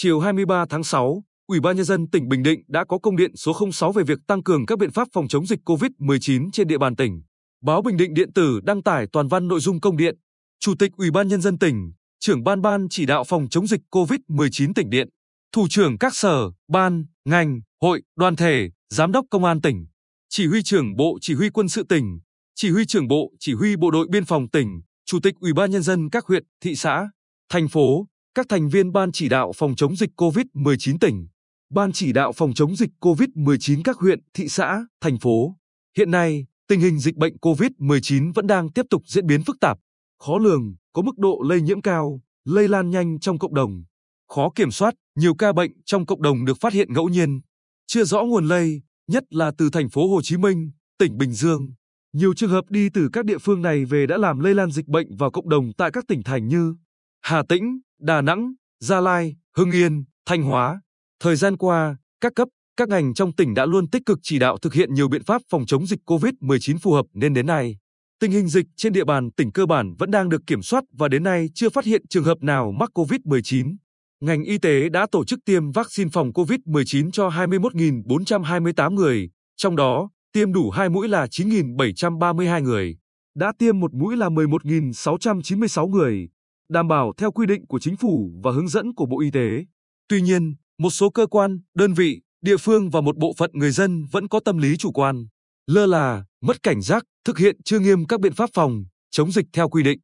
Chiều 23 tháng 6, Ủy ban nhân dân tỉnh Bình Định đã có công điện số 06 về việc tăng cường các biện pháp phòng chống dịch COVID-19 trên địa bàn tỉnh. Báo Bình Định điện tử đăng tải toàn văn nội dung công điện. Chủ tịch Ủy ban nhân dân tỉnh, trưởng ban ban chỉ đạo phòng chống dịch COVID-19 tỉnh điện, thủ trưởng các sở, ban, ngành, hội, đoàn thể, giám đốc công an tỉnh, chỉ huy trưởng Bộ Chỉ huy quân sự tỉnh, chỉ huy trưởng Bộ Chỉ huy Bộ đội biên phòng tỉnh, chủ tịch Ủy ban nhân dân các huyện, thị xã, thành phố, các thành viên ban chỉ đạo phòng chống dịch COVID-19 tỉnh, ban chỉ đạo phòng chống dịch COVID-19 các huyện, thị xã, thành phố. Hiện nay, tình hình dịch bệnh COVID-19 vẫn đang tiếp tục diễn biến phức tạp, khó lường, có mức độ lây nhiễm cao, lây lan nhanh trong cộng đồng, khó kiểm soát, nhiều ca bệnh trong cộng đồng được phát hiện ngẫu nhiên, chưa rõ nguồn lây, nhất là từ thành phố Hồ Chí Minh, tỉnh Bình Dương. Nhiều trường hợp đi từ các địa phương này về đã làm lây lan dịch bệnh vào cộng đồng tại các tỉnh thành như Hà Tĩnh, Đà Nẵng, Gia Lai, Hưng Yên, Thanh Hóa. Thời gian qua, các cấp, các ngành trong tỉnh đã luôn tích cực chỉ đạo thực hiện nhiều biện pháp phòng chống dịch COVID-19 phù hợp nên đến nay, tình hình dịch trên địa bàn tỉnh cơ bản vẫn đang được kiểm soát và đến nay chưa phát hiện trường hợp nào mắc COVID-19. Ngành y tế đã tổ chức tiêm vaccine phòng COVID-19 cho 21.428 người, trong đó tiêm đủ 2 mũi là 9.732 người, đã tiêm một mũi là 11.696 người, đảm bảo theo quy định của chính phủ và hướng dẫn của Bộ Y tế. Tuy nhiên, một số cơ quan, đơn vị, địa phương và một bộ phận người dân vẫn có tâm lý chủ quan, lơ là, mất cảnh giác, thực hiện chưa nghiêm các biện pháp phòng, chống dịch theo quy định.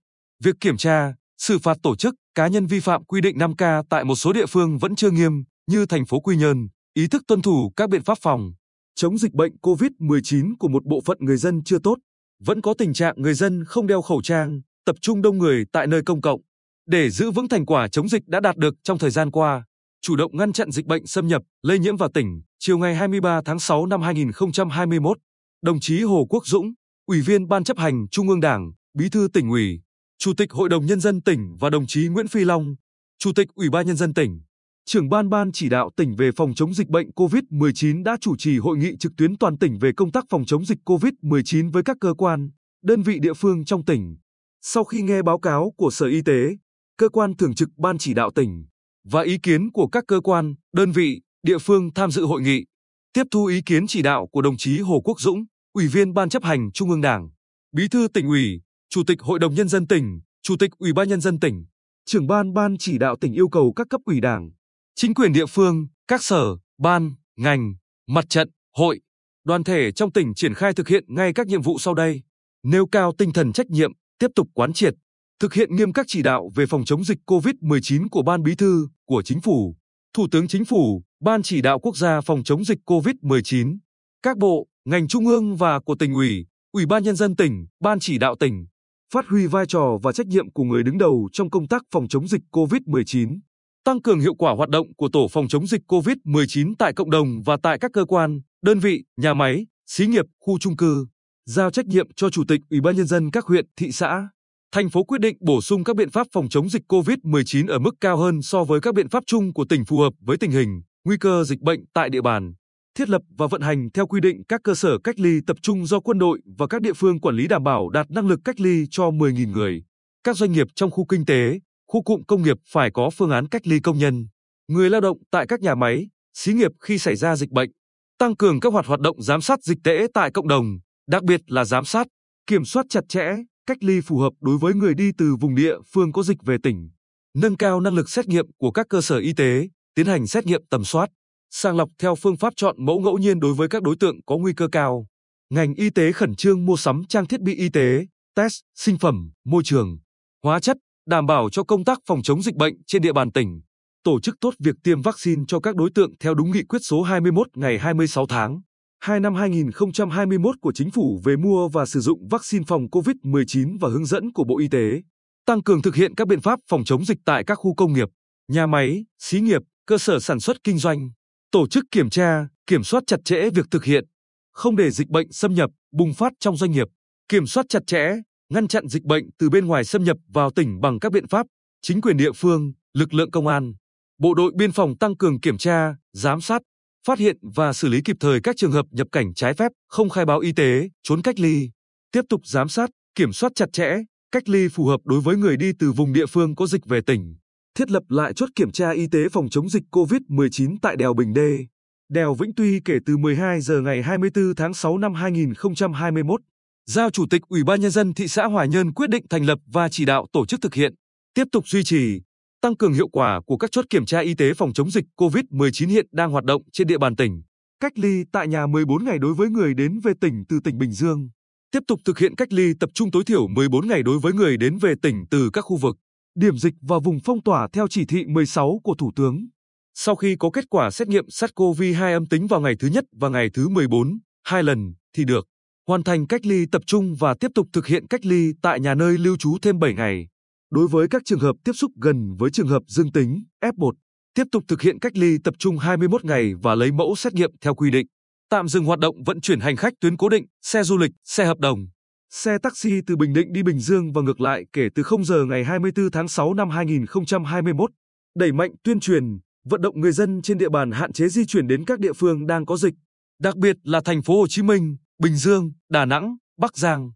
Việc kiểm tra, xử phạt tổ chức, cá nhân vi phạm quy định 5K tại một số địa phương vẫn chưa nghiêm, như thành phố Quy Nhơn, ý thức tuân thủ các biện pháp phòng chống dịch bệnh COVID-19 của một bộ phận người dân chưa tốt. Vẫn có tình trạng người dân không đeo khẩu trang, tập trung đông người tại nơi công cộng. Để giữ vững thành quả chống dịch đã đạt được trong thời gian qua, chủ động ngăn chặn dịch bệnh xâm nhập, lây nhiễm vào tỉnh, chiều ngày 23 tháng 6 năm 2021, đồng chí Hồ Quốc Dũng, Ủy viên Ban chấp hành Trung ương Đảng, Bí thư tỉnh ủy, Chủ tịch Hội đồng Nhân dân tỉnh và đồng chí Nguyễn Phi Long, Chủ tịch Ủy ban Nhân dân tỉnh, trưởng ban ban chỉ đạo tỉnh về phòng chống dịch bệnh COVID-19 đã chủ trì hội nghị trực tuyến toàn tỉnh về công tác phòng chống dịch COVID-19 với các cơ quan, đơn vị địa phương trong tỉnh. Sau khi nghe báo cáo của Sở Y tế, cơ quan thường trực ban chỉ đạo tỉnh và ý kiến của các cơ quan, đơn vị, địa phương tham dự hội nghị, tiếp thu ý kiến chỉ đạo của đồng chí Hồ Quốc Dũng, Ủy viên Ban chấp hành Trung ương Đảng, Bí thư tỉnh ủy, Chủ tịch Hội đồng Nhân dân tỉnh, Chủ tịch Ủy ban Nhân dân tỉnh, trưởng ban ban chỉ đạo tỉnh yêu cầu các cấp ủy đảng, chính quyền địa phương, các sở, ban, ngành, mặt trận, hội, đoàn thể trong tỉnh triển khai thực hiện ngay các nhiệm vụ sau đây. Nêu cao tinh thần trách nhiệm, tiếp tục quán triệt, thực hiện nghiêm các chỉ đạo về phòng chống dịch COVID-19 của Ban Bí thư, của Chính phủ, Thủ tướng Chính phủ, Ban chỉ đạo quốc gia phòng chống dịch COVID-19, các bộ, ngành trung ương và của tỉnh ủy, Ủy ban nhân dân tỉnh, Ban chỉ đạo tỉnh, phát huy vai trò và trách nhiệm của người đứng đầu trong công tác phòng chống dịch COVID-19, tăng cường hiệu quả hoạt động của tổ phòng chống dịch COVID-19 tại cộng đồng và tại các cơ quan, đơn vị, nhà máy, xí nghiệp, khu trung cư, giao trách nhiệm cho chủ tịch Ủy ban nhân dân các huyện, thị xã, thành phố quyết định bổ sung các biện pháp phòng chống dịch COVID-19 ở mức cao hơn so với các biện pháp chung của tỉnh phù hợp với tình hình, nguy cơ dịch bệnh tại địa bàn thiết lập và vận hành theo quy định các cơ sở cách ly tập trung do quân đội và các địa phương quản lý đảm bảo đạt năng lực cách ly cho 10.000 người. Các doanh nghiệp trong khu kinh tế, khu cụm công nghiệp phải có phương án cách ly công nhân, người lao động tại các nhà máy, xí nghiệp khi xảy ra dịch bệnh, tăng cường các hoạt hoạt động giám sát dịch tễ tại cộng đồng, đặc biệt là giám sát, kiểm soát chặt chẽ, cách ly phù hợp đối với người đi từ vùng địa phương có dịch về tỉnh, nâng cao năng lực xét nghiệm của các cơ sở y tế, tiến hành xét nghiệm tầm soát, sàng lọc theo phương pháp chọn mẫu ngẫu nhiên đối với các đối tượng có nguy cơ cao. Ngành y tế khẩn trương mua sắm trang thiết bị y tế, test, sinh phẩm, môi trường, hóa chất, đảm bảo cho công tác phòng chống dịch bệnh trên địa bàn tỉnh. Tổ chức tốt việc tiêm vaccine cho các đối tượng theo đúng nghị quyết số 21 ngày 26 tháng 2 năm 2021 của Chính phủ về mua và sử dụng vaccine phòng COVID-19 và hướng dẫn của Bộ Y tế. Tăng cường thực hiện các biện pháp phòng chống dịch tại các khu công nghiệp, nhà máy, xí nghiệp, cơ sở sản xuất kinh doanh tổ chức kiểm tra, kiểm soát chặt chẽ việc thực hiện, không để dịch bệnh xâm nhập, bùng phát trong doanh nghiệp, kiểm soát chặt chẽ, ngăn chặn dịch bệnh từ bên ngoài xâm nhập vào tỉnh bằng các biện pháp, chính quyền địa phương, lực lượng công an, bộ đội biên phòng tăng cường kiểm tra, giám sát, phát hiện và xử lý kịp thời các trường hợp nhập cảnh trái phép, không khai báo y tế, trốn cách ly, tiếp tục giám sát, kiểm soát chặt chẽ, cách ly phù hợp đối với người đi từ vùng địa phương có dịch về tỉnh. thiết lập lại chốt kiểm tra y tế phòng chống dịch COVID-19 tại đèo Bình Đê, đèo Vĩnh Tuy kể từ 12 giờ ngày 24 tháng 6 năm 2021. Giao Chủ tịch Ủy ban Nhân dân thị xã Hoài Nhơn quyết định thành lập và chỉ đạo tổ chức thực hiện, tiếp tục duy trì, tăng cường hiệu quả của các chốt kiểm tra y tế phòng chống dịch COVID-19 hiện đang hoạt động trên địa bàn tỉnh. Cách ly tại nhà 14 ngày đối với người đến về tỉnh từ tỉnh Bình Dương. Tiếp tục thực hiện cách ly tập trung tối thiểu 14 ngày đối với người đến về tỉnh từ các khu vực, điểm dịch và vùng phong tỏa theo chỉ thị 16 của Thủ tướng. Sau khi có kết quả xét nghiệm SARS-CoV-2 âm tính vào ngày thứ nhất và ngày thứ 14, hai lần, thì được hoàn thành cách ly tập trung và tiếp tục thực hiện cách ly tại nhà nơi lưu trú thêm 7 ngày. Đối với các trường hợp tiếp xúc gần với trường hợp dương tính, F1, tiếp tục thực hiện cách ly tập trung 21 ngày và lấy mẫu xét nghiệm theo quy định. Tạm dừng hoạt động vận chuyển hành khách tuyến cố định, xe du lịch, xe hợp đồng, xe taxi từ Bình Định đi Bình Dương và ngược lại kể từ 0 giờ ngày 24 tháng 6 năm 2021. Đẩy mạnh tuyên truyền, vận động người dân trên địa bàn hạn chế di chuyển đến các địa phương đang có dịch, đặc biệt là thành phố Hồ Chí Minh, Bình Dương, Đà Nẵng, Bắc Giang,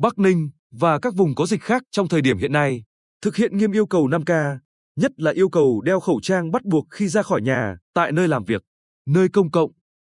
Bắc Ninh và các vùng có dịch khác trong thời điểm hiện nay. Thực hiện nghiêm yêu cầu 5K, nhất là yêu cầu đeo khẩu trang bắt buộc khi ra khỏi nhà, tại nơi làm việc, nơi công cộng,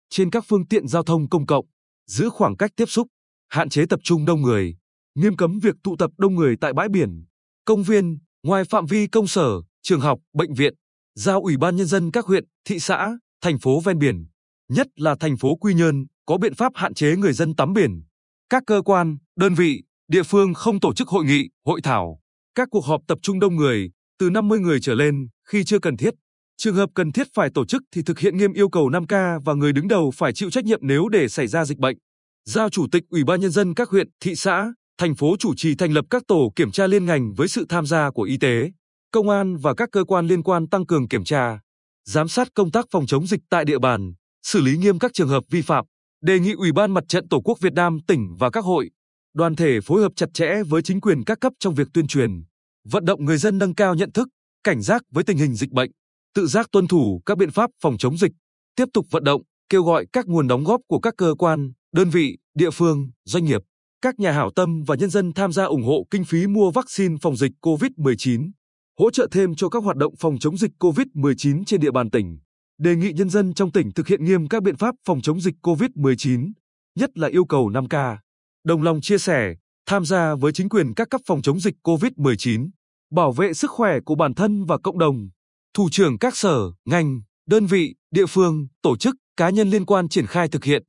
trên các phương tiện giao thông công cộng, giữ khoảng cách tiếp xúc, hạn chế tập trung đông người, nghiêm cấm việc tụ tập đông người tại bãi biển, công viên, ngoài phạm vi công sở, trường học, bệnh viện, giao Ủy ban Nhân dân các huyện, thị xã, thành phố ven biển, nhất là thành phố Quy Nhơn, có biện pháp hạn chế người dân tắm biển. Các cơ quan, đơn vị, địa phương không tổ chức hội nghị, hội thảo, các cuộc họp tập trung đông người, từ 50 người trở lên, khi chưa cần thiết. Trường hợp cần thiết phải tổ chức thì thực hiện nghiêm yêu cầu 5K và người đứng đầu phải chịu trách nhiệm nếu để xảy ra dịch bệnh. Giao Chủ tịch Ủy ban Nhân dân các huyện, thị xã, thành phố chủ trì thành lập các tổ kiểm tra liên ngành với sự tham gia của y tế, công an và các cơ quan liên quan tăng cường kiểm tra, giám sát công tác phòng chống dịch tại địa bàn, xử lý nghiêm các trường hợp vi phạm. Đề nghị Ủy ban Mặt trận Tổ quốc Việt Nam tỉnh và các hội, đoàn thể phối hợp chặt chẽ với chính quyền các cấp trong việc tuyên truyền, vận động người dân nâng cao nhận thức, cảnh giác với tình hình dịch bệnh, tự giác tuân thủ các biện pháp phòng chống dịch, tiếp tục vận động, kêu gọi các nguồn đóng góp của các cơ quan, đơn vị, địa phương, doanh nghiệp, các nhà hảo tâm và nhân dân tham gia ủng hộ kinh phí mua vaccine phòng dịch COVID-19, hỗ trợ thêm cho các hoạt động phòng chống dịch COVID-19 trên địa bàn tỉnh. Đề nghị nhân dân trong tỉnh thực hiện nghiêm các biện pháp phòng chống dịch COVID-19, nhất là yêu cầu 5K. Đồng lòng chia sẻ, tham gia với chính quyền các cấp phòng chống dịch COVID-19, bảo vệ sức khỏe của bản thân và cộng đồng. Thủ trưởng các sở, ngành, đơn vị, địa phương, tổ chức, cá nhân liên quan triển khai thực hiện